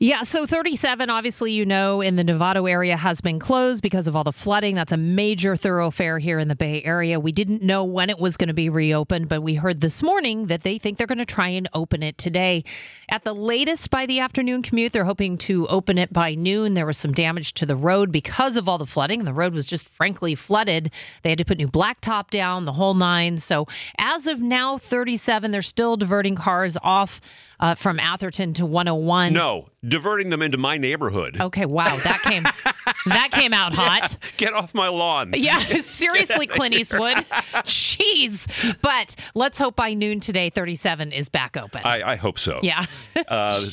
Yeah, so 37, obviously, you know, in the Novato area has been closed because of all the flooding. That's a major thoroughfare here in the Bay Area. We didn't know when it was going to be reopened, but we heard this morning that they think they're going to try and open it today. At the latest by the afternoon commute, they're hoping to open it by noon. There was some damage to the road because of all the flooding. The road was just frankly flooded. They had to put new blacktop down, the whole nine. So as of now, 37, they're still diverting cars off uh, from Atherton to 101. No, diverting them into my neighborhood. Okay, wow, that came that came out hot. Get off my lawn. Yeah, seriously, Clint Eastwood. Jeez. But let's hope by noon today, 37 is back open. I, I hope so. yeah. Uh,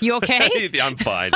you okay? I'm fine.